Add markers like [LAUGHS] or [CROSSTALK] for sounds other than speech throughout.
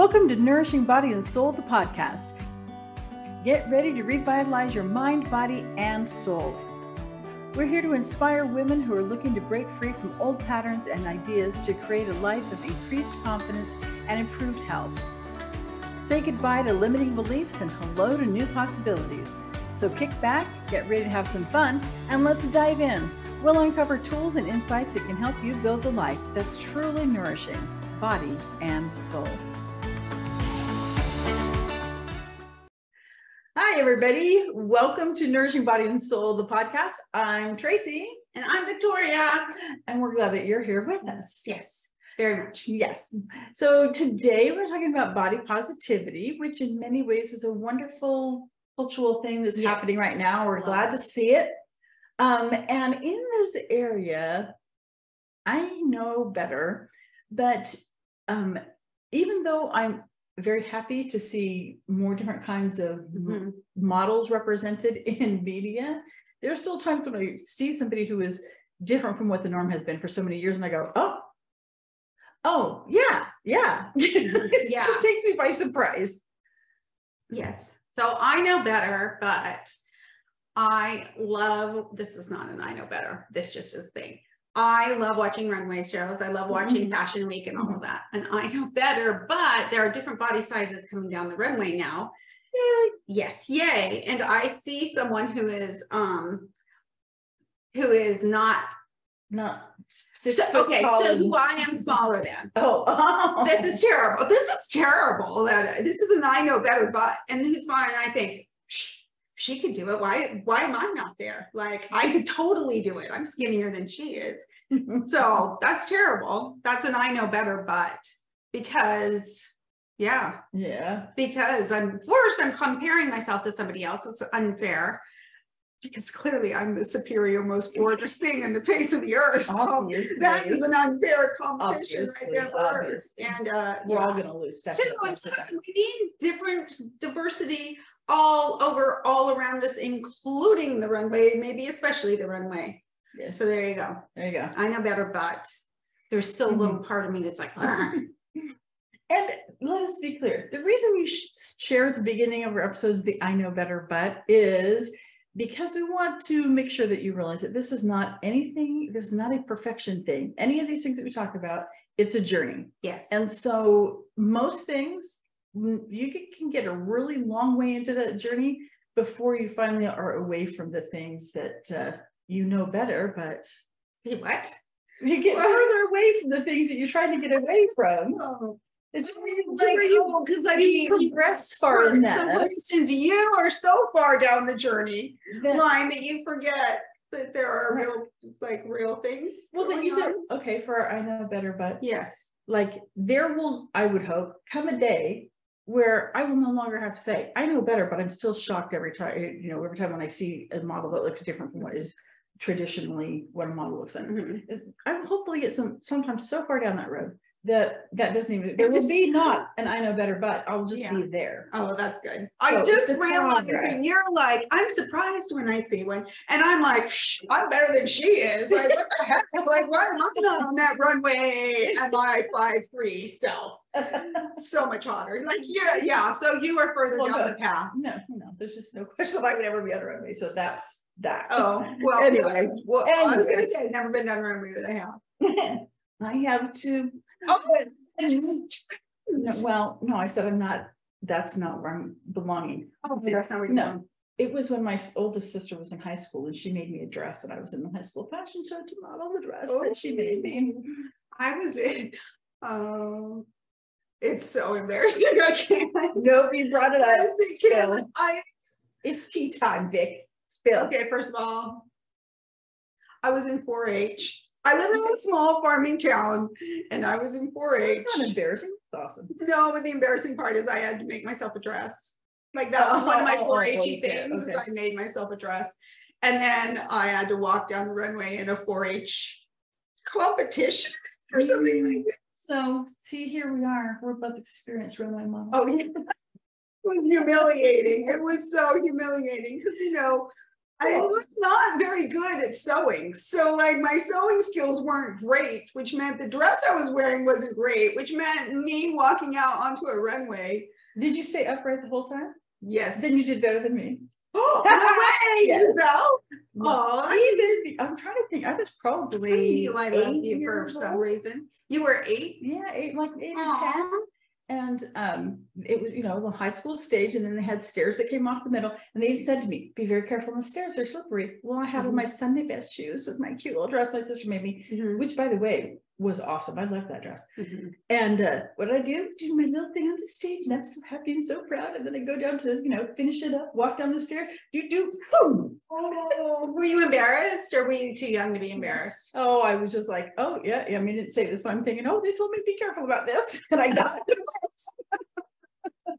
Welcome to Nourishing Body and Soul, the podcast. Get ready to revitalize your mind, body, and soul. We're here to inspire women who are looking to break free from old patterns and ideas to create a life of increased confidence and improved health. Say goodbye to limiting beliefs and hello to new possibilities. So kick back, get ready to have some fun, and let's dive in. We'll uncover tools and insights that can help you build a life that's truly nourishing, body and soul. Hi, everybody. Welcome to Nourishing Body and Soul, the podcast. I'm Tracy. And I'm Victoria. And we're glad that you're here with us. Yes, very much. Yes. So today we're talking about body positivity, which in many ways is a wonderful cultural thing that's Yes. happening right now. We're Love glad to see it. Um, and in this area, I know better, but um, even though I'm very happy to see more different kinds of Mhm. models represented [LAUGHS] in media, there's still times when I see somebody who is different from what the norm has been for so many years, and I go, oh, oh, yeah, yeah. [LAUGHS] It Yeah. takes me by surprise. Yes. So I know better, but I love this is not an I know better. This just is thing. I love watching runway shows. I love watching Mhm. Fashion Week and all of that. And I know better, but there are different body sizes coming down the runway now. Yay. Yes, yay. And I see someone who is um who is not Not so, okay, so who I am smaller than. Oh, [LAUGHS] oh. this is terrible. This is terrible. That this is an I know better, but and who's mine? I think "Shh, she could do it. Why? Why am I not there? Like I could totally do it. I'm skinnier than she is. [LAUGHS] So that's terrible. That's an I know better, but because yeah, yeah. because I'm first I'm comparing myself to somebody else. It's unfair. Because clearly I'm the superior, most gorgeous thing in the face of the earth. So that is an unfair competition Obviously, right there for us. And uh We're all gonna lose So, stuff. no, and plus, we need different diversity all over, all around us, including the runway, maybe especially the runway. Yes. So there you go. There you go. I know better, but there's still a little part of me that's like, "Ah." [LAUGHS] And let us be clear, the reason we share at the beginning of our episodes the I know better but is because we want to make sure that you realize that this is not anything, this is not a perfection thing. Any of these things that we talk about, it's a journey. yes. And so most things, you can- get a really long way into that journey before you finally are away from the things that uh, you know better, but what? you get Well- further away from the things that you're trying to get away from. Oh, It's like, you oh, I you mean, progress far for in some that. reason, you are so far down the journey that- line that you forget that there are real, like real things. Well, then you on. do, okay, for I know better, but Yes. like there will, I would hope, come a day where I will no longer have to say, I know better, but I'm still shocked every time, you know, every time when I see a model that looks different from what is traditionally what a model looks like. Mhm. I will hopefully get some, sometimes so far down that road that that doesn't even, there will be not and I know better, but I'll just Yeah. be there. Oh, that's good. So I'm just a progress. realizing you're like, I'm surprised when I see one. And I'm like, "Psh, I'm better than she is. Like, what the heck? [LAUGHS] Like, why am I not on that runway at my five three self? [LAUGHS] So much hotter. Like, yeah, yeah. So you are further Well, down no. the path. No, no, there's just no question that I would ever be on a runway, so that's that. Oh, well, [LAUGHS] Anyway, well, I was gonna say, I've never been down the runway, but I have. I have to, Oh, no, [LAUGHS] well, no, I said I'm not, that's not where I'm belonging. oh, that's not where you're No. going. It was when my oldest sister was in high school and she made me a dress and I was in the high school fashion show to model the dress that she made me. I was in, um, it's so embarrassing. [LAUGHS] I can't. [LAUGHS] You brought it up. I, It's tea time, Vic. Spill. Okay, first of all, I was in 4-H. I live in a small farming town and I was in 4-H. It's not embarrassing, it's awesome. No, but the embarrassing part is I had to make myself a dress. Like that was one of my Oh, oh, oh, 4-H okay, things. okay. I made myself a dress. And then I had to walk down the runway in a 4-H competition or something like that. So, see, here we are, we're both experienced runway models. Oh, yeah. [LAUGHS] It was humiliating. It was so humiliating because, you know, I was not very good at sewing. So, like, my sewing skills weren't great, which meant the dress I was wearing wasn't great, which meant me walking out onto a runway. Did you stay upright the whole time? Yes. Then you did better than me. [GASPS] Oh, way, [LAUGHS] yes. you know? Oh, I'm trying to think. I was probably. I knew I loved you for some reason. You were eight? Yeah, eight, like eight Aww. or 10. And um, it was, you know, the high school stage, and then they had stairs that came off the middle. And they said to me, "Be very careful on the stairs; they're slippery." Well, I had on my Sunday best shoes with my cute little dress my sister made me, Mhm, which, by the way, was awesome. I loved that dress. mhm. And uh, what did I do? Do my little thing on the stage, and I'm so happy and so proud. And then I go down to, you know, finish it up, walk down the stairs, do do, boom. Oh, were you embarrassed or were you too young to be embarrassed? Oh, I was just like, oh yeah, yeah. I mean, didn't say this, but I'm thinking, oh, they told me to be careful about this, [LAUGHS] and I got it. [LAUGHS]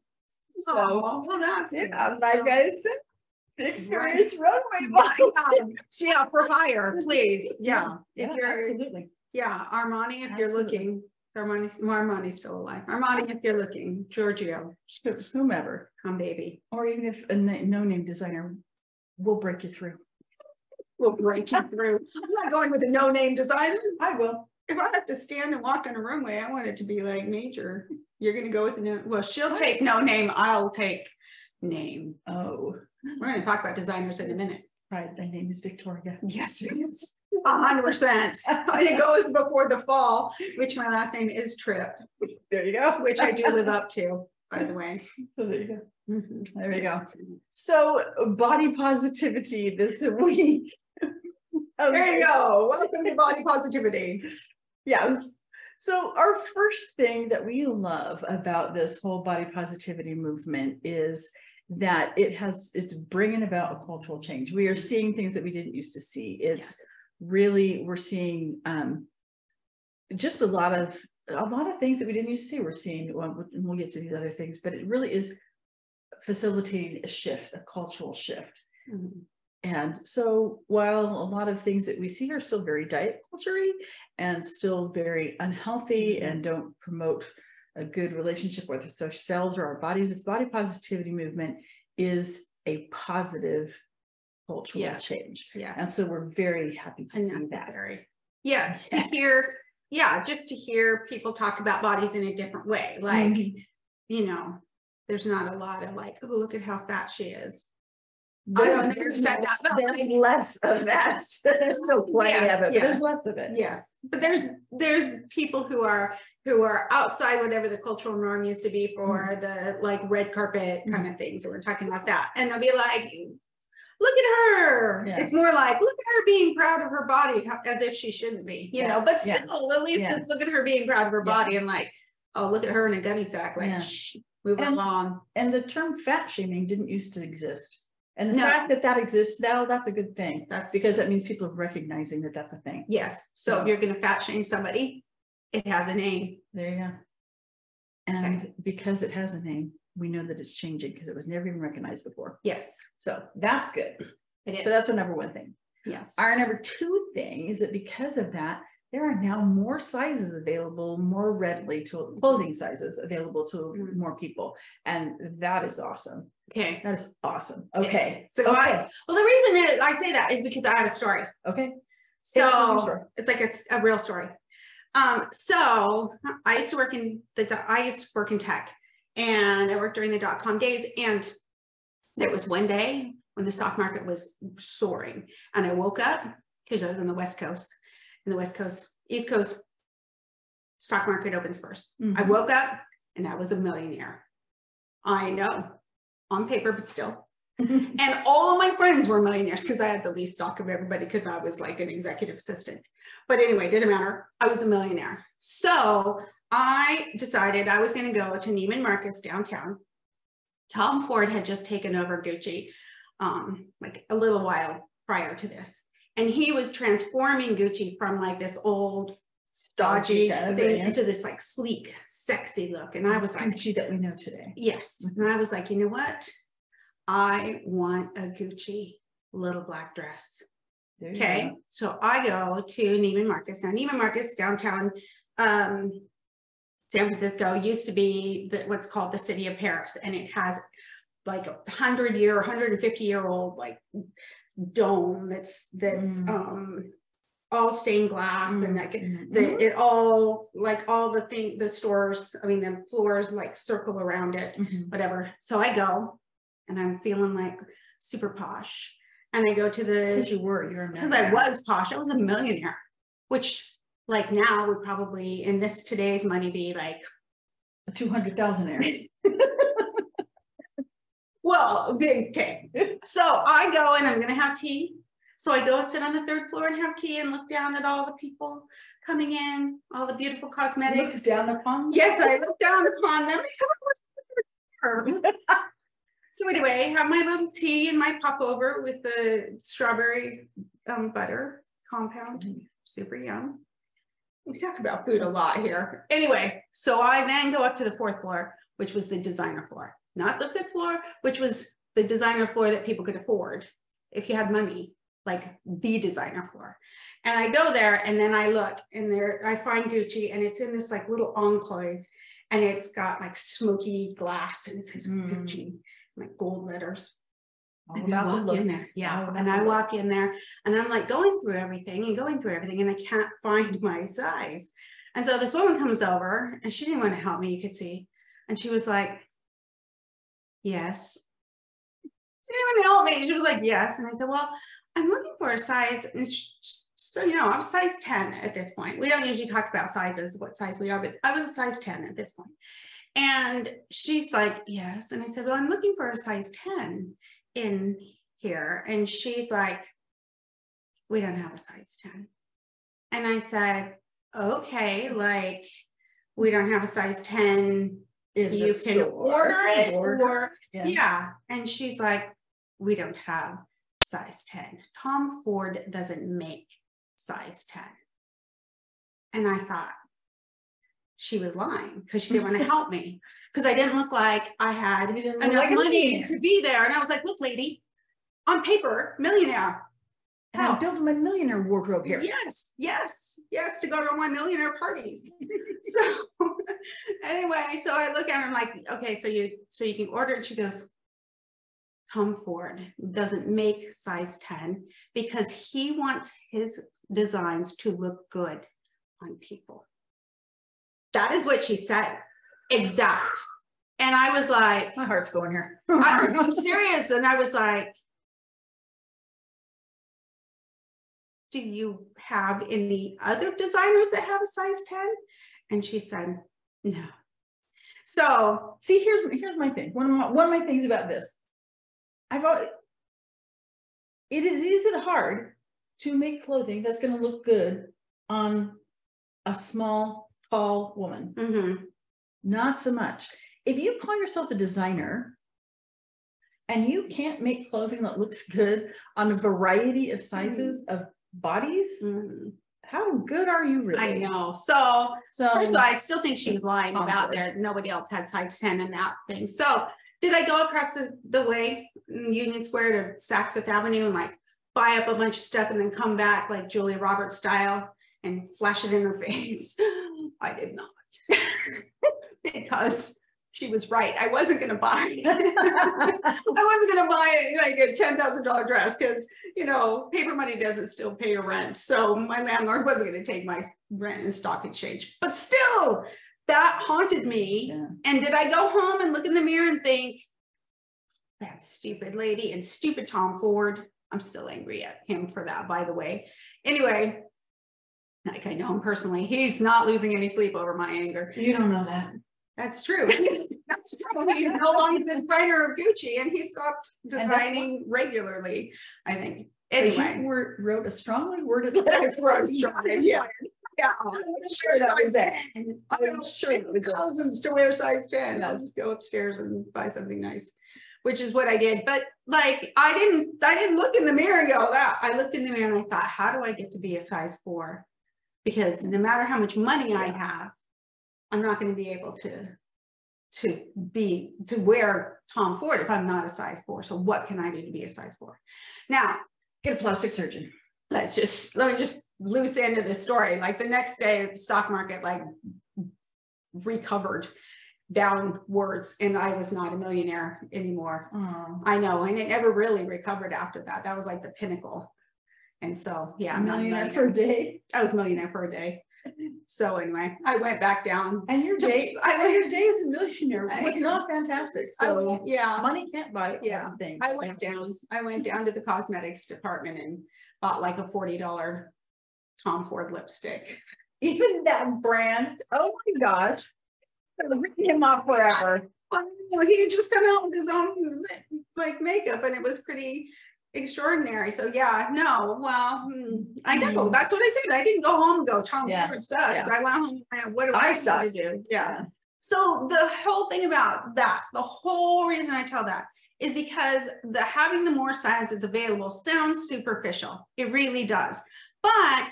so Oh, well, that's. yeah, like I said, experience runway models. God. Yeah, for hire, please. [LAUGHS] Yeah. If Yeah, you're, absolutely. yeah, Armani, if you're looking, Armani, Armani's still alive. Armani, if you're looking, Giorgio, Whomever, come baby. or even if a na- no-name designer will break you through. We'll break you through. I'm not going with a no-name designer. I will. If I have to stand and walk in a runway, I want it to be like major. You're gonna go with no- well, she'll take no name, I'll take name. Oh, We're gonna talk about designers in a minute. right. Thy name is Victoria. Yes, it is. A hundred percent. [LAUGHS] And it goes before the fall, which my last name is Trip. There you go. which I do live up to, by the way. [LAUGHS] So there you go. Mhm. There we go. So body positivity this [LAUGHS] week. There you go. Welcome to body positivity. Yes. So our first thing that we love about this whole body positivity movement is that it has, it's bringing about a cultural change. We are seeing things that we didn't used to see. It's really, we're seeing um, just a lot of, a lot of things that we didn't used to see. We're seeing, well, and we'll get to these other things, but it really is facilitating a shift, a cultural shift. Mhm. And so while a lot of things that we see are still very diet culture and still very unhealthy Mhm. and don't promote a good relationship with ourselves or our bodies, this body positivity movement is a positive cultural Yes. change. Yeah. And so we're very happy to see that. Unnecessary. Yes, to hear, Yes. Yeah, just to hear people talk about bodies in a different way, like, Mhm. you know, there's not a lot of like, oh, look at how fat she is. I don't know who said that, but There's like- less of that. [LAUGHS] There's still plenty Yes, of it, but there's less of it. Yes, but there's, there's people who are, who are outside whatever the cultural norm used to be for the like red carpet kind of things. And we're talking about that. And they'll be like, look at her. Yeah. It's more like, look at her being proud of her body as if she shouldn't be, you Yeah, know, but yeah, still, at least yeah. look at her being proud of her Yeah. body and like, oh, look at her in a gunny sack, like, Yeah. shh, move And- along. And the term fat shaming didn't used to exist. And the No. fact that that exists now, that's a good thing. That's Because that means people are recognizing that that's a thing. Yes, so So- if you're gonna fat shame somebody, it has a name. There you go. And because it has a name, we know that it's changing because it was never even recognized before. Yes, So that's good. it is. So that's our number one thing. Yes. Our number two thing is that because of that, there are now more sizes available more readily to clothing sizes available to Mhm. more people. And that is awesome. Okay. That is awesome. Okay. So okay. I, well, the reason that I say that is because I have a story. Okay. So story. it's like it's a real story. Um, so I used to work in the, I used to work in tech and I worked during the dot com days and there was one day when the stock market was soaring and I woke up because I was on the West Coast and the West Coast, East Coast stock market opens first. I Mhm. woke up and I was a millionaire. I know on paper, but still. [LAUGHS] And all of my friends were millionaires because I had the least stock of everybody because I was like an executive assistant. But anyway, it didn't matter. I was a millionaire. So I decided I was going to go to Neiman Marcus downtown. Tom Ford had just taken over Gucci um, like a little while prior to this. And he was transforming Gucci from like this old stodgy thing into this like sleek, sexy look. And I was like, Gucci that we know today. Yes. Mm-hmm. And I was like, you know what? I want a Gucci little black dress. Okay. go. So I go to Neiman Marcus. Now, Neiman Marcus downtown um, San Francisco used to be the, what's called the city of Paris. And it has like a hundred year, 150 year old like dome that's that's Mm. um all stained glass and that Mhm. the, it all like all the thing the stores i mean the floors like circle around it Mhm. whatever so i go and i'm feeling like super posh and i go to the Because you were, you're because i was posh i was a millionaire which like now would probably in this today's money be like a two hundred thousand area. [LAUGHS] well okay so i go and i'm gonna have tea so i go sit on the third floor and have tea and look down at all the people coming in all the beautiful cosmetics Look down upon. Yes, I look down upon them because I was [LAUGHS] So anyway, have my little tea and my pop over with the strawberry um, butter compound, super yum. We talk about food a lot here. Anyway, so I then go up to the fourth floor, which was the designer floor, not the fifth floor, which was the designer floor that people could afford if you had money, like the designer floor. And I go there and then I look and there I find Gucci and it's in this like little enclave and it's got like smoky glass and it says Mm. Gucci, like gold letters. All And I about the walk in look. there, yeah, and I walk in there and I'm like going through everything and going through everything and I can't [LAUGHS] find my size. And so this woman comes over and she didn't want to help me, you could see. And she was like, yes. She didn't want to help me. She was like, yes. And I said, well, I'm looking for a size. And sh- so, you know, I'm size 10 at this point. We don't usually talk about sizes, what size we are, but I was a size 10 at this point. And she's like, yes. And I said, well, I'm looking for a size 10 in here. And she's like, we don't have a size 10. And I said, okay, like, we don't have a size 10 In you can store. order it Order. or Yeah. yeah and she's like we don't have size 10 tom ford doesn't make size 10 and i thought she was lying because she didn't want to [LAUGHS] help me because i didn't look like i had You didn't look enough like money to be there and i was like look lady on paper millionaire And I'm building my millionaire wardrobe here. Yes, yes, yes, to go to my millionaire parties. [LAUGHS] so anyway, so I look at her, I'm like, okay, so you so you can order And She goes, Tom Ford doesn't make size 10 because he wants his designs to look good on people. That is what she said. Exact. And I was like, My heart's going here. [LAUGHS] I, I'm serious. And I was like, do you have any other designers that have a size 10? And she said, no. So, See, here's here's my thing. One of my one of my things about this. I've always it is is it hard to make clothing that's going to look good on a small, tall woman? mhm, Not so much. If you call yourself a designer and you can't make clothing that looks good on a variety of sizes of bodies, mhm. how good are you really? I know. So, So first of all, I still think she was lying about there. Nobody else had size 10 in that thing. So, did I go across the, the way in Union Square to Saks Fifth Avenue and like buy up a bunch of stuff and then come back like Julia Roberts style and flash it in her [LAUGHS] face? I did not. [LAUGHS] because she was right. I wasn't going to buy. it. [LAUGHS] I wasn't going to buy like a ten thousand dollar dress because you know paper money doesn't still pay your rent. So my landlord wasn't going to take my rent and stock exchange. But still, that haunted me. Yeah. And did I go home and look in the mirror and think that stupid lady and stupid Tom Ford? I'm still angry at him for that, by the way. Anyway, like I know him personally, he's not losing any sleep over my anger. you don't know that. That's true. That's true. He's no longer the designer of Gucci and he stopped designing regularly, I think. But you Anyway. wrote a strongly worded letter. That's where yeah. Yeah. I'm sure that was it. I'm sure that was thousands to wear size 10. I'll just go upstairs and buy something nice, which is what I did. But like, I didn't, I didn't look in the mirror and go that. I looked in the mirror and I thought, how do I get to be a size four? Because no matter how much money I have, I'm not going to be able to, to be, to wear Tom Ford if I'm not a size four. So what can I do to be a size four? Now, Get a plastic surgeon. let's just let me just loose into this story. Like the next day, the stock market like recovered downwards and I was not a millionaire anymore. Oh, I know, and it never really recovered after that. That was like the pinnacle. And so, yeah, I'm not millionaire for a day. I was millionaire for a day. So anyway, I went back down. And your To- day, I I went- your day is a millionaire [LAUGHS] It's not fantastic. So went- yeah, money can't buy Yeah, everything. I went down, I went down to the cosmetics department and bought like a forty dollar Tom Ford lipstick. [LAUGHS] Even that brand. Oh my gosh. Gonna rip him off forever. [LAUGHS] Well, you know, he had just come out with his own like makeup and it was pretty extraordinary. So yeah, no, well, hmm, I know, Mhm. that's what I said. I didn't go home and go, Tom Yeah, Ford sucks. yeah. I went home and what do I I suck. to do? Yeah. So the whole thing about that, the whole reason I tell that is because the having the more science that's available sounds superficial. It really does. But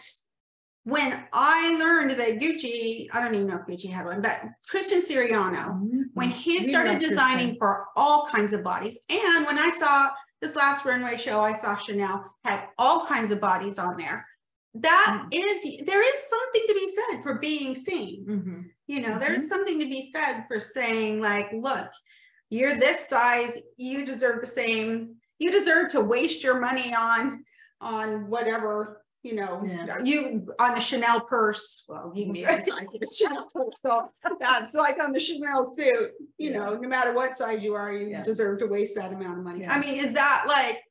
when I learned that Gucci, I don't even know if Gucci had one, but Christian Siriano, when he started designing for all kinds of bodies, and when I saw this last runway show, I saw Chanel had all kinds of bodies on there. That Mm. is, there is something to be said for being seen. Mhm. You know, there's something to be said for saying, like, look, you're this size, you deserve the same, you deserve to waste your money on, on whatever, you know, Yeah. Uh, you on a Chanel purse. Well, you can be size of a Chanel purse, so that's like on the Chanel suit, you Yeah. know, no matter what size you are, you Yeah. deserve to waste that amount of money. I mean, is that like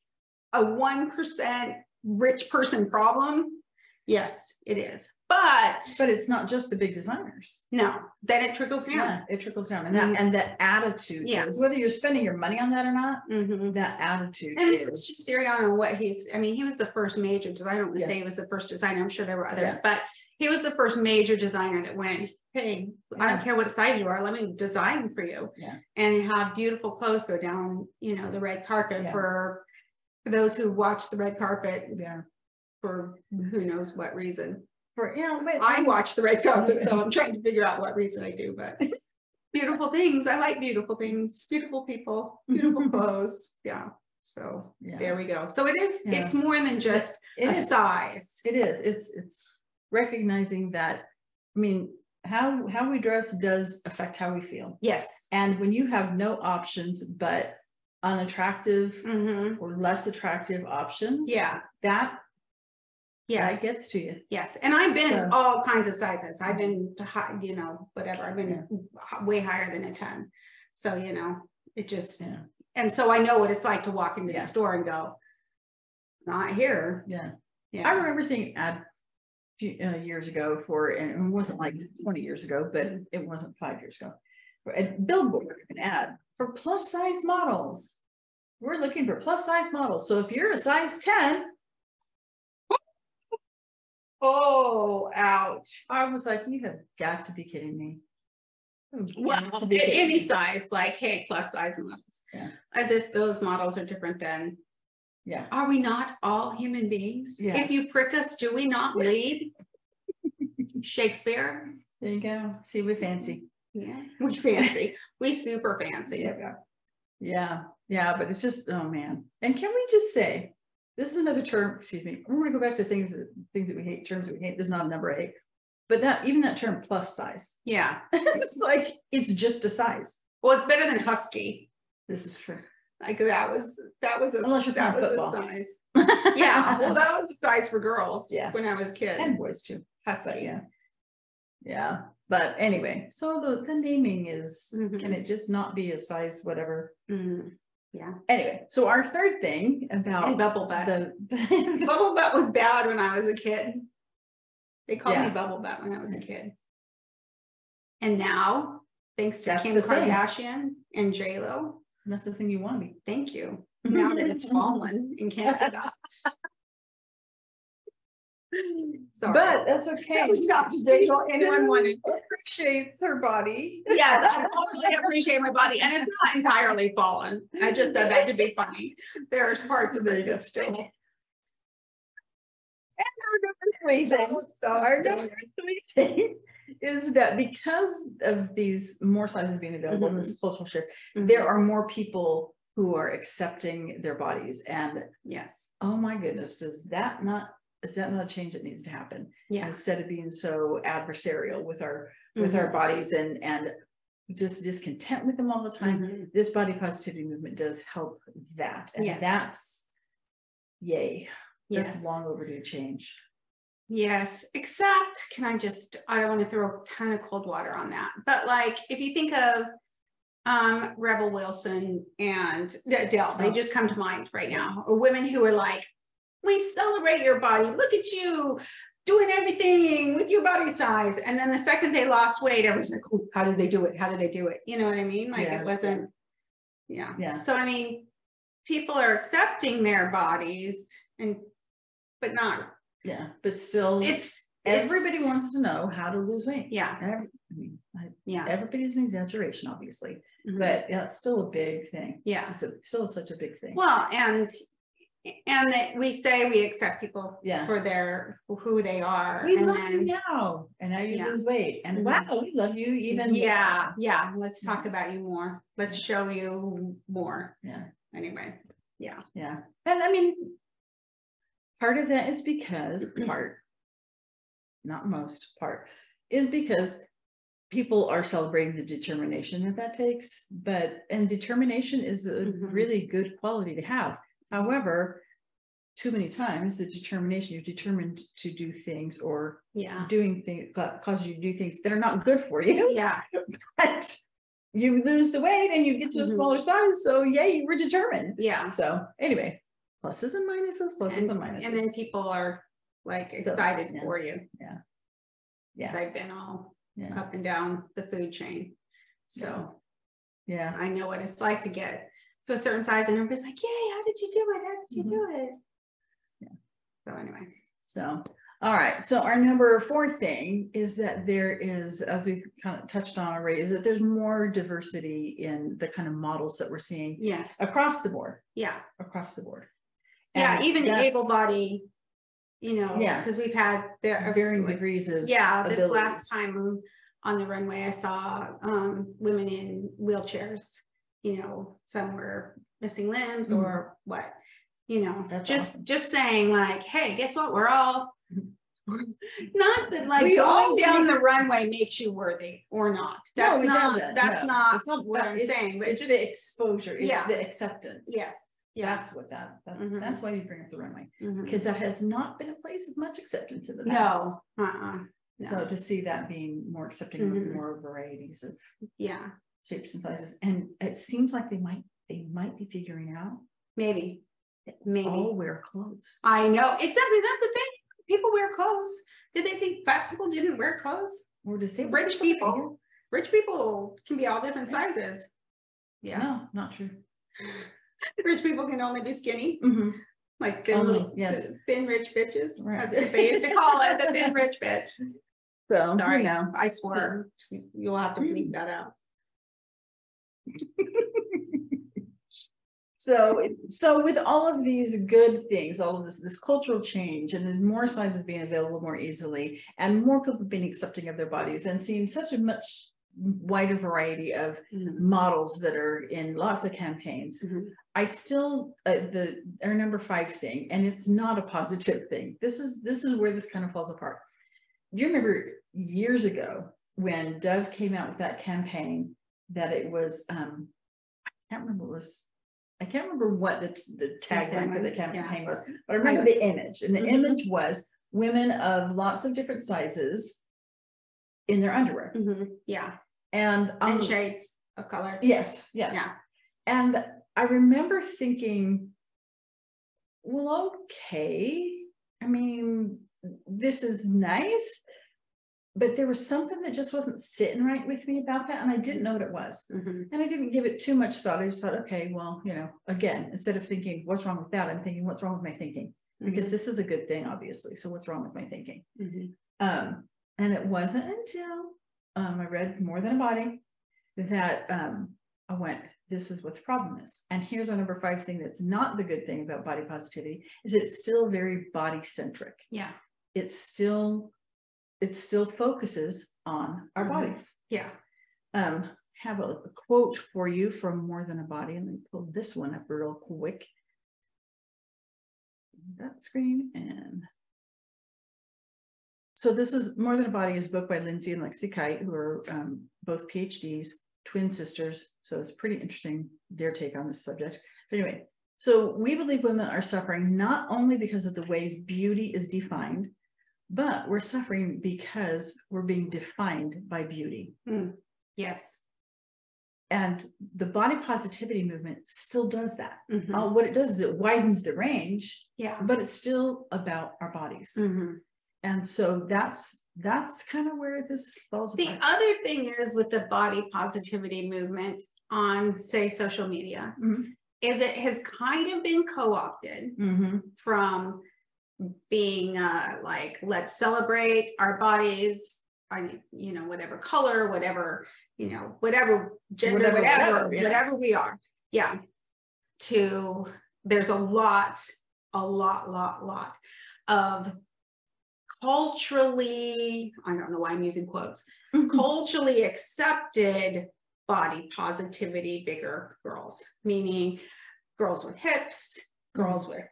a one percent rich person problem? Yes, it is. But But it's not just the big designers. no, then it trickles down. Yeah, it trickles down. And that, Mhm. and that attitude. Yeah. is Whether you're spending your money on that or not, mm-hmm. that attitude And is. Siriano, what he's, I mean, he was the first major designer. I don't want to Yeah. say he was the first designer. I'm sure there were others, Yeah. but he was the first major designer that went, hey, I don't care what size you are, let me design for you. Yeah. And have beautiful clothes go down, you know, the red carpet Yeah. for for those who watch the red carpet Yeah. for who knows what reason. For, you know, but. I watch the red carpet, so I'm trying to figure out what reason I do, but [LAUGHS] beautiful things. I like beautiful things, beautiful people, beautiful [LAUGHS] clothes. Yeah. So Yeah. there we go. So it is, Yeah. it's more than just It a is. size. It is, it's, it's recognizing that, I mean, how, how we dress does affect how we feel. Yes. And when you have no options but unattractive hmm or less attractive options. Yeah. That, that it gets to you. Yes. And I've been So- all kinds of sizes. I've been to high, you know, whatever. I've been h- way higher than a ten. So, you know, it just, Yeah. and so I know what it's like to walk into Yeah. the store and go, not here. Yeah. yeah. I remember seeing an ad few uh, years ago for, and it wasn't like twenty years ago, but it wasn't five years ago. For a billboard, an ad for plus size models. We're looking for plus size models. So if you're a size ten, Oh, ouch. I was like, you have got to be kidding me. You've Well, got to be a- kidding any me. size, like, hey, plus size models. Yeah. As if those models are different than, Yeah, are we not all human beings? Yeah. If you prick us, do we not bleed? [LAUGHS] Shakespeare? there you go. See, we fancy. Yeah. We fancy, we super fancy. Yeah. Yeah, yeah, but it's just, oh man. And can we just say, this is another term, excuse me, we're gonna go back to things that, things that we hate, terms that we hate. This is not a number eight. But that, even that term plus size, Yeah, [LAUGHS] it's like, it's just a size. well, it's better than husky. This is true. Like that was, that was a, Unless you're that was playing a football. size. [LAUGHS] Yeah, well, that was the size for girls. Yeah. When I was a kid. And boys too, but Husky. yeah. Yeah, but anyway, so the, the naming is, Mhm. can it just not be a size, whatever? Mm, Yeah, Anyway, so our third thing about and bubble butt. the. [LAUGHS] Bubble butt was bad when I was a kid. They called me bubble butt when I was a kid. And now, thanks to That's Kim the thing. Kardashian and J Lo, That's the thing you want to be. thank you. Now that it's [LAUGHS] fallen in Canada. Sorry. But that's okay. That was not to say what anyone wanted. Appreciates her body. Yeah, I totally appreciate my body and it's not entirely fallen. I just said that to be funny. There's parts of it that still. And our number Three things. So Our number three thing is that because of these more sizes being available, Mhm. this cultural shift, Mhm. there are more people who are accepting their bodies. And Yes, oh my goodness, does that not, is that not a change that needs to happen? yeah. Instead of being so adversarial with our, with our bodies and, and just discontent with them all the time. Mhm. This body positivity movement does help that. And Yes. that's yay. That's Yes. long overdue change. Yes, except can I just, I don't want to throw a ton of cold water on that, but like, if you think of um, Rebel Wilson and Adele, they Oh. just come to mind right now, or women who are like, we celebrate your body, look at you doing everything with your body size. And then the second they lost weight, everyone's like, oh, how did they do it? How did they do it? You know what I mean? Like Yeah. it wasn't, yeah. Yeah. So I mean, people are accepting their bodies and, but not, Yeah, but still, it's, everybody wants to know how to lose weight. Yeah, Every- I mean, I- yeah. everybody's an exaggeration, obviously, mhm. but yeah, it's still a big thing. Yeah, It's a- still such a big thing. well, and, and that we say we accept people Yeah. for their, who they are. We and love you now, and now you Yeah. lose weight, and Mhm. wow, we love you even. Yeah, yeah, let's talk about you more. Let's show you more. Yeah. Anyway, yeah. Yeah, and I mean, part of that is because [CLEARS THROAT] part, not most part, is because people are celebrating the determination that that takes. But and determination is a Mhm. really good quality to have. However, too many times the determination you're determined to do things or Yeah. doing things causes you to do things that are not good for you. Yeah, [LAUGHS] But you lose the weight and you get to a Mhm. smaller size. So yay, you were determined. yeah. So anyway, pluses and minuses, pluses and, And, minuses. and then people are like So, excited yeah. for you. yeah, Yeah. I've been all yeah, up and down the food chain. So yeah, I know what it's like to get to a certain size and everybody's like, yay, how did you do it? How did you Mhm. do it? Yeah. So anyway, So, all right. So our number four thing is that there is, as we've kind of touched on already, is that there's more diversity in the kind of models that we're seeing yes, across the board, yeah. across the board. Yeah, even able body, you know, Yeah. because we've had the Varying degrees of. Yeah, this last time on the runway, I saw um women in wheelchairs. You know, some were missing limbs Mhm. or what, you know, That's just awesome. just saying like, hey, guess what? We're all [LAUGHS] not that like We going down the runway makes you worthy or not. No, That's it not that's No, not not what that. I'm It's- saying, but It's just the exposure, it's Yeah. the acceptance. yes. Yeah. That's what that, that's, Mhm. that's why you bring up the runway, because that has not been a place of much acceptance in the past. No, uh-uh. So to see that being more accepting Mhm. more varieties of Yeah, shapes and sizes, and it seems like they might, they might be figuring out, maybe. Maybe. all wear clothes. I know, exactly, that's the thing. People wear clothes. Did they think fat people didn't wear clothes? Or disabled. Rich people. Rich people can be all different sizes. Yeah, No, not true. [LAUGHS] rich people can only be skinny, Mhm. like thin Only, little, yes. thin rich bitches. Right. That's what they used to call it, the thin rich bitch. [LAUGHS] So, you Sorry, know. I swore. You'll have to bleep that out. [LAUGHS] So, so with all of these good things, all of this, this cultural change and then more sizes being available more easily and more people being accepting of their bodies and seeing such a much wider variety of models that are in lots of campaigns. Mhm. I still, uh, the, our number five thing, and it's not a positive thing. This is, this is where this kind of falls apart. Do you remember years ago when Dove came out with that campaign that it was, um, I can't remember it was, I can't remember what the, the tagline for the Campaign, yeah. was, but I remember the image and the Mhm. image was women of lots of different sizes in their underwear Mhm. Yeah, and. um, and shades of color. Yes, yes. Yeah. And I remember thinking, well, okay. I mean, this is nice. But there was something that just wasn't sitting right with me about that. And I didn't know what it was. Mhm. And I didn't give it too much thought. I just thought, okay, well, you know, again, instead of thinking, what's wrong with that? I'm thinking, what's wrong with my thinking? Because this is a good thing, obviously. So what's wrong with my thinking? Mhm. Um, and it wasn't until um, I read More Than a Body that um, I went, this is what the problem is. And here's our number five thing that's not the good thing about body positivity is it's still very body centric. Yeah, It's still, it still focuses on our Mhm. bodies. yeah. Um, have a, a quote for you from More Than a Body, and then pull this one up real quick. That screen and. So this is More Than a Body is a book by Lindsay and Lexie Kite, who are um, both PhDs, twin sisters. So it's pretty interesting their take on this subject. But anyway, so we believe women are suffering not only because of the ways beauty is defined, but we're suffering because we're being defined by beauty. Mm. Yes. And the body positivity movement still does that. Mhm. Uh, what it does is it widens the range, Yeah. but it's still about our bodies. Mhm. And so that's that's kind of where this falls The apart. other thing is with the body positivity movement on, say, social media, Mhm. is it has kind of been co-opted Mhm. from being uh, like, let's celebrate our bodies, I, you know, whatever color, whatever, you know, whatever gender, Whatever, whatever, whatever, yeah. whatever we are. Yeah. To there's a lot, a lot, lot, lot of culturally, I don't know why I'm using quotes, [LAUGHS] culturally accepted body positivity bigger girls, meaning girls with hips, girls with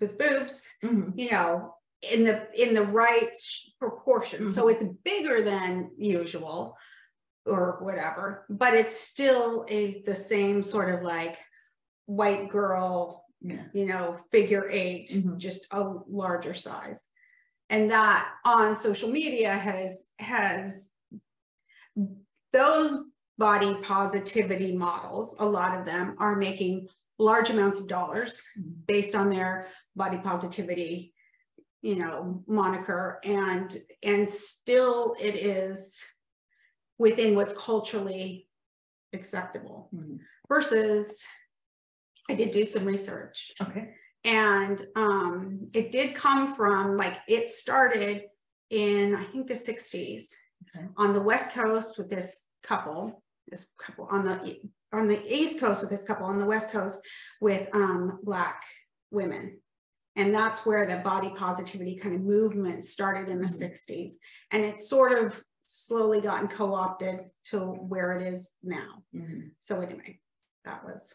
with boobs, Mhm. you know, in the in the right proportion. So it's bigger than usual or whatever, but it's still a the same sort of like white girl, Yeah. you know, figure 8 Mhm. just a larger size. And that on social media has has those body positivity models, a lot of them are making large amounts of dollars Mhm. based on their body positivity you know moniker and and still it is within what's culturally acceptable Mhm. versus i did do some research Okay. and um it did come from like it started in i think the 60s Okay. on the west coast with this couple this couple on the on the east coast with this couple on the west coast with um black women and that's where the body positivity kind of movement started in the Mhm. 60s and it's sort of slowly gotten co-opted to where it is now Mhm. so anyway that was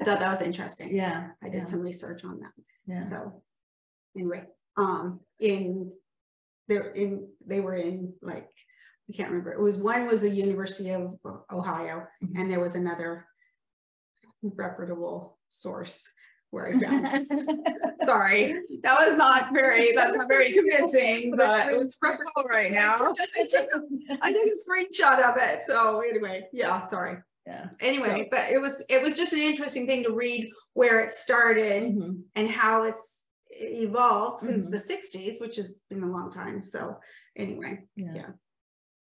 i thought that was interesting Yeah. I did yeah, some research on that. Yeah. So anyway, um, in they're in they were in like I can't remember. It was one was the University of Ohio, Mhm. and there was another reputable source where I found [LAUGHS] this. Sorry, that was not very. That's not very convincing, [LAUGHS] but it was reputable right now. [LAUGHS] I took a, I took a screenshot of it. So anyway, yeah, sorry. yeah. Anyway, but it was it was just an interesting thing to read where it started Mhm. and how it's evolved since Mhm. the 60s, which has been a long time. So anyway, Yeah. Yeah.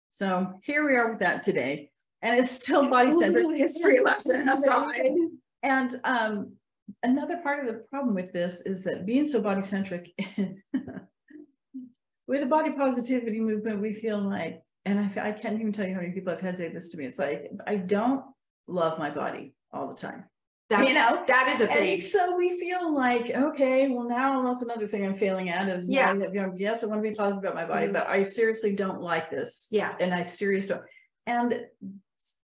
So here we are with that today. And it's still body centered. [LAUGHS] history lesson [LAUGHS] aside. And um, another part of the problem with this is that being so body centric, [LAUGHS] with the body positivity movement, we feel like, and I, I can't even tell you how many people have had say this to me. It's like, I don't love my body all the time. That's, You know, that is a thing. And so we feel like, okay, well, now that's another thing I'm failing at is, Yeah. yeah, you know, yes, I want to be positive about my body, Mhm. but I seriously don't like this. Yeah. And I seriously don't. And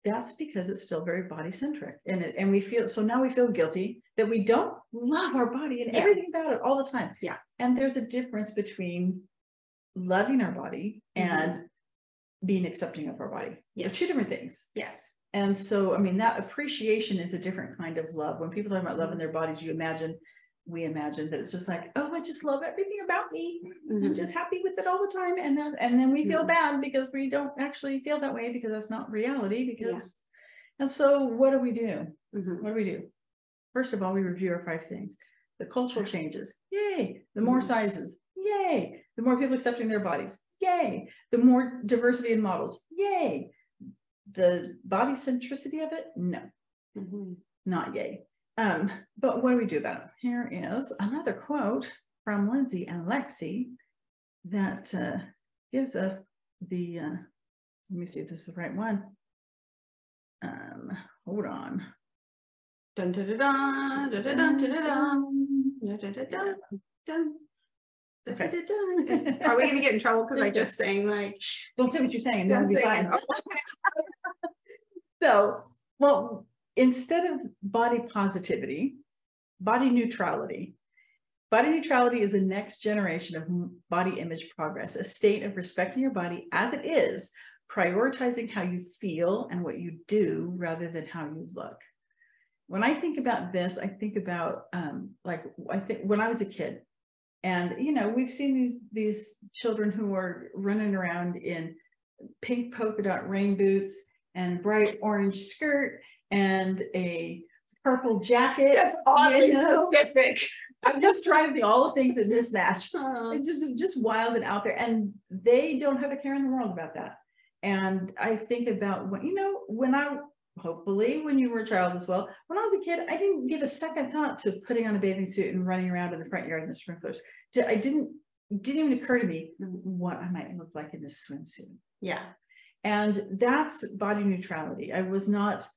that's because it's still very body centric and it, and we feel, so now we feel guilty that we don't love our body and Yeah. everything about it all the time. Yeah. And there's a difference between loving our body Mhm. and being accepting of our body. They're two different things. Yes. And so, I mean, that appreciation is a different kind of love. When people talk about Mm-hmm. loving their bodies, you imagine, we imagine that it's just like, oh, I just love everything about me. I'm Mhm. just happy with it all the time. And then, and then we feel Mhm. bad because we don't actually feel that way because that's not reality because, and so what do we do? Mhm. What do we do? First of all, we review our five things. The cultural changes, yay. The more Mhm. sizes, yay. The more people accepting their bodies, yay. The more diversity in models, yay. The body centricity of it, no, Mhm. not yay. Um, but what do we do about it? Here is another quote from Lindsay and Lexie that uh, gives us the, uh, let me see if this is the right one. Um, hold on. Dun, dun, dun, dun, dun, dun, dun, dun, dun. Okay. Is- [LAUGHS] Are we gonna get in trouble because I just sang like? [LAUGHS] Don't say what you're saying. That'll Don't be say fine. it. [LAUGHS] So, well, instead of body positivity, body neutrality. Body neutrality is the next generation of body image progress, a state of respecting your body as it is prioritizing how you feel and what you do rather than how you look. When I think about this, I think about um, like I think when I was a kid, and you know we've seen these these children who are running around in pink polka dot rain boots and bright orange skirt and a purple jacket. That's oddly you know? specific. I'm just trying to be all the things that mismatch. [LAUGHS] Uh, It's just just wild and out there, and they don't have a care in the world about that. And I think about when you know when I hopefully when you were a child as well. When I was a kid, I didn't give a second thought to putting on a bathing suit and running around in the front yard in the sprinklers. To- I didn't it didn't even occur to me what I might look like in this swimsuit. yeah. And that's body neutrality. I was not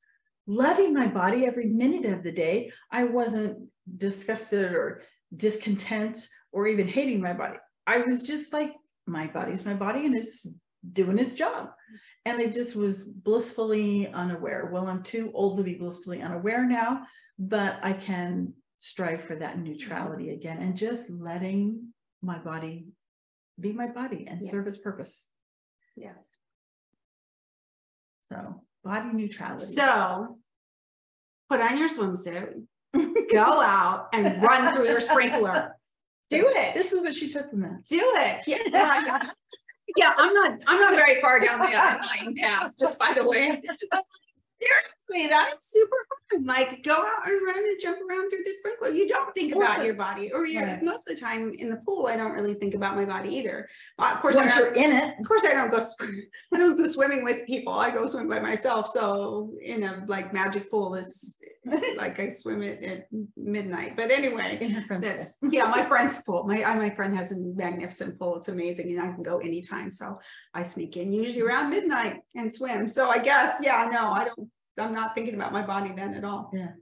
loving my body every minute of the day. I wasn't disgusted or discontent or even hating my body. I was just like, my body's my body and it's doing its job. And I just was blissfully unaware. Well, I'm too old to be blissfully unaware now, but I can strive for that neutrality again and just letting my body be my body and serve its purpose. Yes. So body neutrality. So put on your swimsuit, [LAUGHS] go out and run through your sprinkler. [LAUGHS] Do it. This is what she took from that. Do it. [LAUGHS] Yeah. Yeah. I'm not, I'm not very far down the [LAUGHS] line path, just by the way. [LAUGHS] That's super fun. Like go out and run and jump around through the sprinkler. You don't think about your body or you're Right. most of the time in the pool. I don't really think about my body either. Uh, Of course, Once you're in it, of course, I don't go, I don't go swimming with people. I go swim by myself. So in a like magic pool, it's like I swim it at midnight. But anyway, that's, pool. yeah, my friend's pool. My, my friend has a magnificent pool. It's amazing and I can go anytime. So I sneak in usually around midnight and swim. So I guess, yeah, no, I don't, I'm not thinking about my body then at all. Yeah.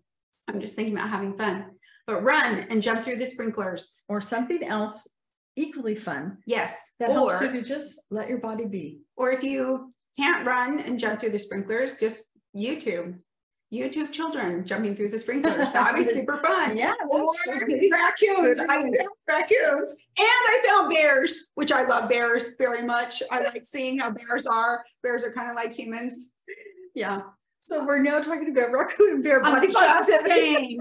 I'm just thinking about having fun. But run and jump through the sprinklers. or something else equally fun Yes. that helps you Or, to just let your body be. or if you can't run and jump through the sprinklers, just YouTube. YouTube children jumping through the sprinklers. That'd be [LAUGHS] super fun. Yeah. Or raccoons. I [LAUGHS] found raccoons and I found bears, which I love bears very much. I like seeing how bears are. Bears are kind of like humans. Yeah. So we're now talking about raccoon bear I'm body just positivity. [LAUGHS] saying.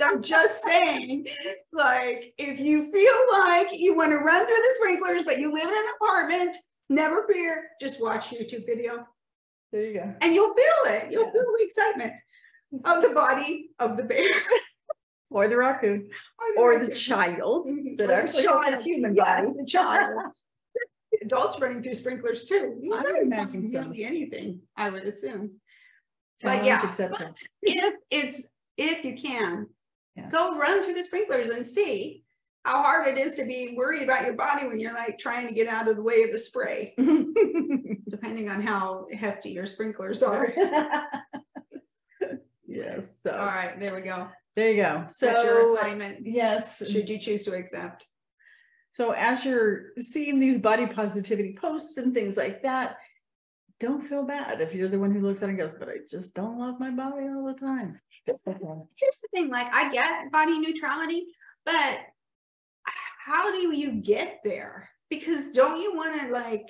I'm just saying, like, if you feel like you want to run through the sprinklers, but you live in an apartment, never fear, just watch YouTube video There you go. and you'll feel it. You'll feel the excitement of the body of the bear. [LAUGHS] Or the raccoon, the or the child Mhm. that Or actually a child. human Yeah, body. the child. [LAUGHS] Adults running through sprinklers too. You I would imagine so. Nearly anything, I would assume. But yeah, accepted. if it's, if you can, Yeah. go run through the sprinklers and see how hard it is to be worried about your body when you're like trying to get out of the way of a spray, [LAUGHS] depending on how hefty your sprinklers are. [LAUGHS] yes. All So right, there we go. there you go. Set your assignment, yes. should you choose to accept. So as you're seeing these body positivity posts and things like that, don't feel bad if you're the one who looks at it and goes, but I just don't love my body all the time. [LAUGHS] Here's the thing, like I get body neutrality, but how do you get there? Because don't you want to like,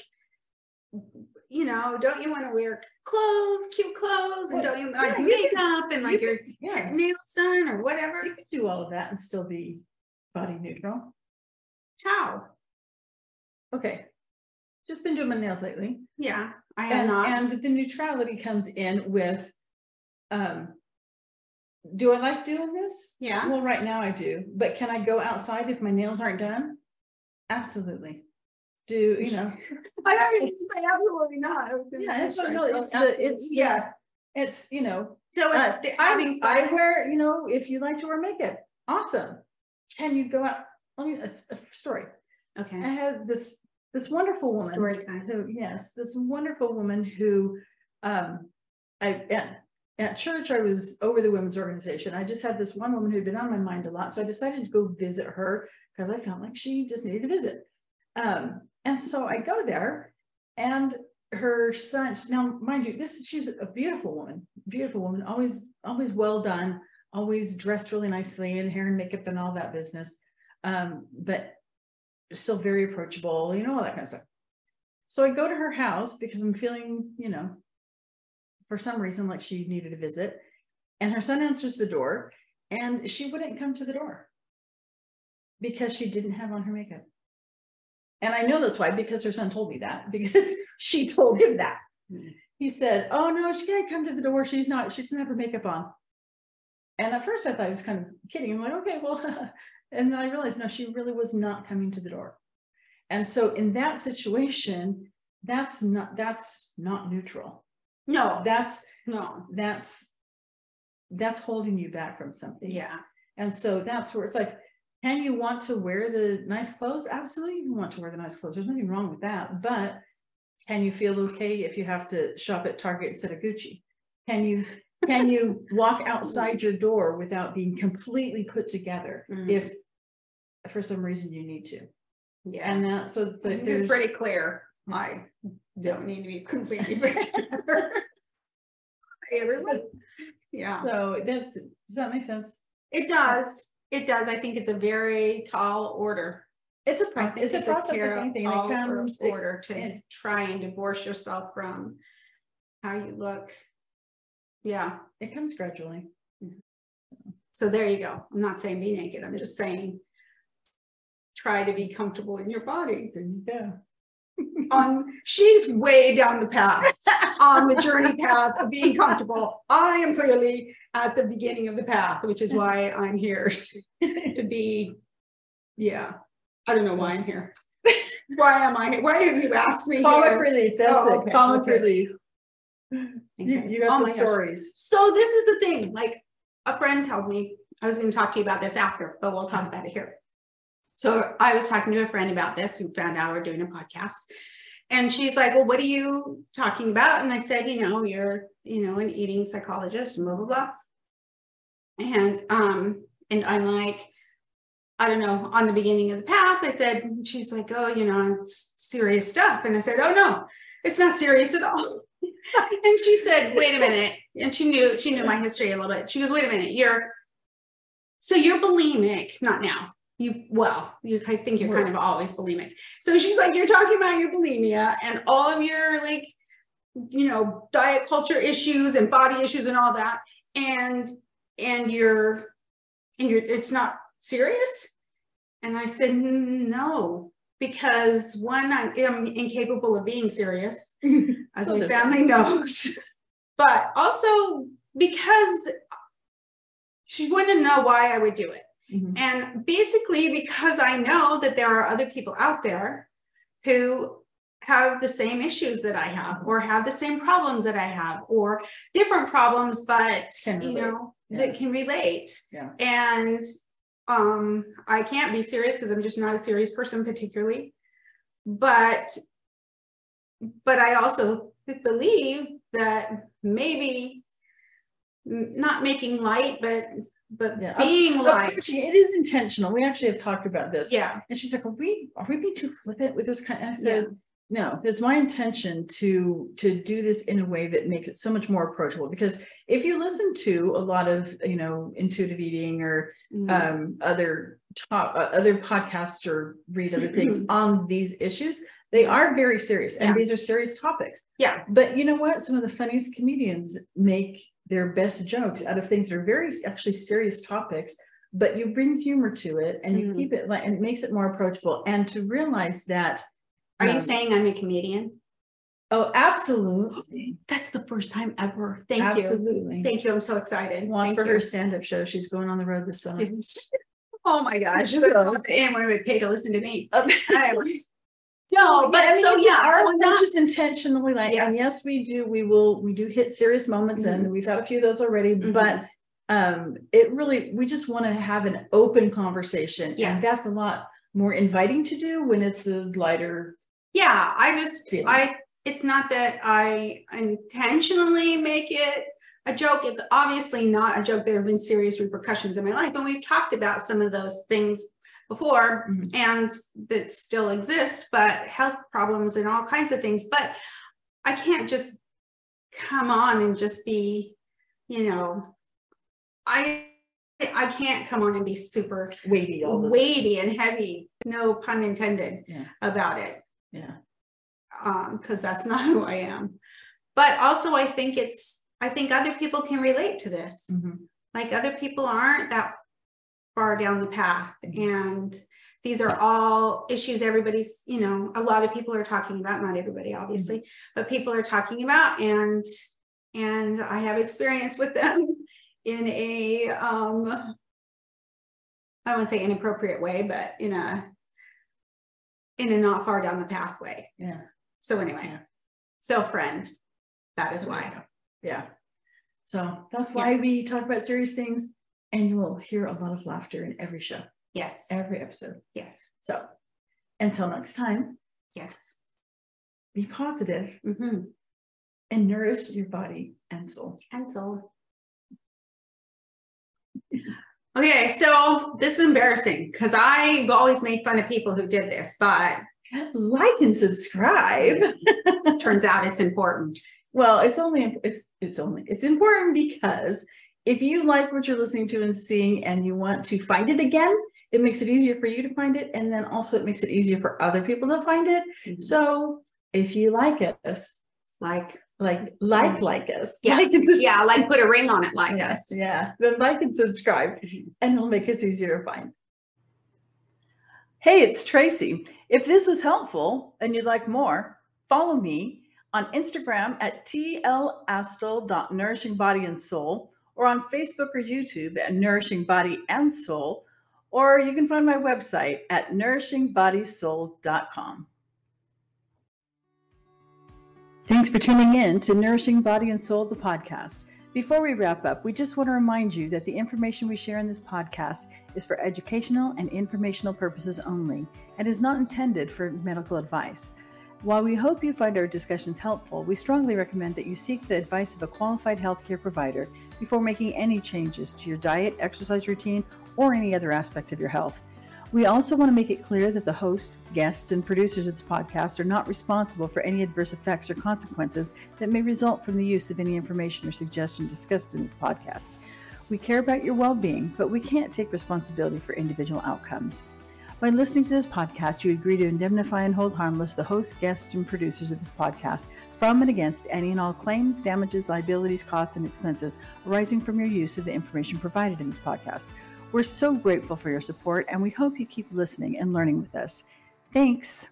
you know, don't you want to wear clothes, cute clothes, and don't you like yeah, you makeup and like you your Yeah, nails done or whatever? you can do all of that and still be body neutral. How? Okay. Just been doing my nails lately. Yeah, I am And, not. and the neutrality comes in with, um, do I like doing this? Yeah. Well, right now I do, but can I go outside if my nails aren't done? Absolutely. Do, you know, [LAUGHS] I say absolutely not. Yeah, it's not it's the- it's Yes, it's, you know, so uh, it's the- I, mean, I wear, you know, if you like to wear makeup, awesome. Can you go out? Let me, a, a story. Okay. I had this, this wonderful woman. Story time. who, yes, this wonderful woman who, um, I, at, at church, I was over the women's organization. I just had this one woman who'd been on my mind a lot. So I decided to go visit her because I felt like she just needed to visit. Um, and so I go there and her son, now mind you, this is, she's a beautiful woman, beautiful woman, always, always well done, always dressed really nicely and hair and makeup and all that business. Um, but still very approachable, you know, all that kind of stuff. So I go to her house because I'm feeling, you know, for some reason like she needed a visit. And her son answers the door and she wouldn't come to the door because she didn't have on her makeup. And I know that's why, because her son told me that, [LAUGHS] because she told him that. Mhm. He said, Oh no, she can't come to the door. She's not, she doesn't have her makeup on. And at first I thought he was kind of kidding. I'm like, okay, well, [LAUGHS] and then I realized no, she really was not coming to the door. And so in that situation, that's not that's not neutral. No, That's no, that's that's holding you back from something. yeah, And so that's where it's like, can you want to wear the nice clothes? Absolutely, you want to wear the nice clothes. There's nothing wrong with that. But can you feel okay if you have to shop at Target instead of Gucci? Can you can you [LAUGHS] walk outside your door without being completely put together Mhm. if for some reason you need to? yeah. And that so I the, think there's It's pretty clear. I don't need to be completely. [LAUGHS] together. Hey, Everyone, yeah, so that's does that make sense? it does. It does. I think it's a very tall order. It's a process. think It's a process ter- anything. It comes. it- order to it- try and divorce yourself from how you look. Yeah, it comes gradually. so there you go. I'm not saying be naked. I'm just saying try to be comfortable in your body. There you go. [LAUGHS] On she's way down the path on the journey path of being comfortable. I am clearly at the beginning of the path, which is why I'm here [LAUGHS] to be. Yeah, I don't know why I'm here. Why am I? here? Why have you asked me? Comic here? relief, that's Oh, it, okay, comic okay. relief. You, you Oh got my the stories. So this is the thing, like a friend told me, I was gonna talk to you about this after, but we'll talk about it here. So I was talking to a friend about this who found out we're doing a podcast. And she's like, well, what are you talking about? And I said, you know, you're, you know, an eating psychologist and blah, blah, blah. And, um, and I'm like, I don't know, on the beginning of the path, I said, she's like, oh, you know, it's serious stuff. And I said, oh, no, it's not serious at all. [LAUGHS] and she said, wait a minute. And she knew, she knew my history a little bit. She goes, wait a minute, you're, so you're bulimic, not now. You, well, you, I think you're kind of always bulimic. So she's like, you're talking about your bulimia and all of your like, you know, diet culture issues and body issues and all that. And, and you're, and you're, it's not serious. And I said, no, because one, I'm, I'm incapable of being serious [LAUGHS] as So my family knows. [LAUGHS] But also because she wanted to know why I would do it. Mhm. And basically because I know that there are other people out there who have the same issues that I have or have the same problems that I have or different problems, but Can you know, Yeah. that can relate. Yeah. And um I can't be serious because I'm just not a serious person particularly. But but I also believe that maybe not making light, but but Yeah. being light. It is intentional. We actually have talked about this. Yeah. And she's like, are we, are we being too flippant with this kind? And I said, no, it's my intention to, to do this in a way that makes it so much more approachable. Because if you listen to a lot of, you know, intuitive eating or Mhm. um, other top, uh, other podcasts or read other things on these issues, they are very serious and Yeah. these are serious topics. Yeah. But you know what? Some of the funniest comedians make their best jokes out of things that are very actually serious topics, but you bring humor to it and you Mhm. keep it like, and it makes it more approachable. And to realize that. Are you um, saying I'm a comedian? Oh, absolutely. That's the first time ever. Thank you. Absolutely. Thank you. I'm so excited. Watch Thank for you. her stand-up show. She's going on the road this summer. [LAUGHS] Oh my gosh. [LAUGHS] So- And we pay to listen to me. [LAUGHS] Um, Anyway. No, but I mean, so yeah, our so not- is intentionally like, and Yes. yes, we do, we will, we do hit serious moments and we've had a few of those already, Mhm. but um, it really, we just want to have an open conversation. Yes. And that's a lot more inviting to do when it's a lighter. Yeah, I just, feeling. I, it's not that I intentionally make it a joke. It's obviously not a joke. There have been serious repercussions in my life. And we've talked about some of those things before Mhm. and that still exist, but health problems and all kinds of things. But I can't just come on and just be, you know, I, I can't come on and be super Weighty weighty and heavy, no pun intended Yeah. about it. Yeah. because um, that's not [LAUGHS] who I am. But also, I think it's, I think other people can relate to this. Mm-hmm. Like other people aren't that far down the path. Mm-hmm. And these are all issues everybody's, you know, a lot of people are talking about, not everybody, obviously, mm-hmm. but people are talking about. And and I have experience with them [LAUGHS] in a um I to say inappropriate way, but in a in a not far down the pathway. Yeah. So anyway, yeah. so friend, that is so, why. Yeah. So that's why yeah. we talk about serious things and you will hear a lot of laughter in every show. Yes. Every episode. Yes. So until next time. Yes. Be positive mm-hmm. and nourish your body and soul. And soul. [LAUGHS] Okay, so this is embarrassing because I've always made fun of people who did this, but like and subscribe. [LAUGHS] Turns out it's important. Well, it's only it's it's only it's important because if you like what you're listening to and seeing and you want to find it again, it makes it easier for you to find it. And then also it makes it easier for other people to find it. Mm-hmm. So if you like us, like like like like us yeah like yeah like put a ring on it like yeah, us yeah then like and subscribe mm-hmm. and it'll make us easier to find hey it's tracy if this was helpful and you'd like more follow me on instagram at tlastel.nourishing body and soul or on facebook or youtube at nourishing body and soul or you can find my website at nourishingbodysoul.com Thanks for tuning in to Nourishing Body and Soul, the podcast. Before we wrap up, we just want to remind you that the information we share in this podcast is for educational and informational purposes only and is not intended for medical advice. While we hope you find our discussions helpful, we strongly recommend that you seek the advice of a qualified healthcare provider before making any changes to your diet, exercise routine, or any other aspect of your health. We also want to make it clear that the host, guests, and producers of this podcast are not responsible for any adverse effects or consequences that may result from the use of any information or suggestion discussed in this podcast. We care about your well being, but we can't take responsibility for individual outcomes. By listening to this podcast, you agree to indemnify and hold harmless the host, guests, and producers of this podcast from and against any and all claims, damages, liabilities, costs, and expenses arising from your use of the information provided in this podcast. We're so grateful for your support, and we hope you keep listening and learning with us. Thanks.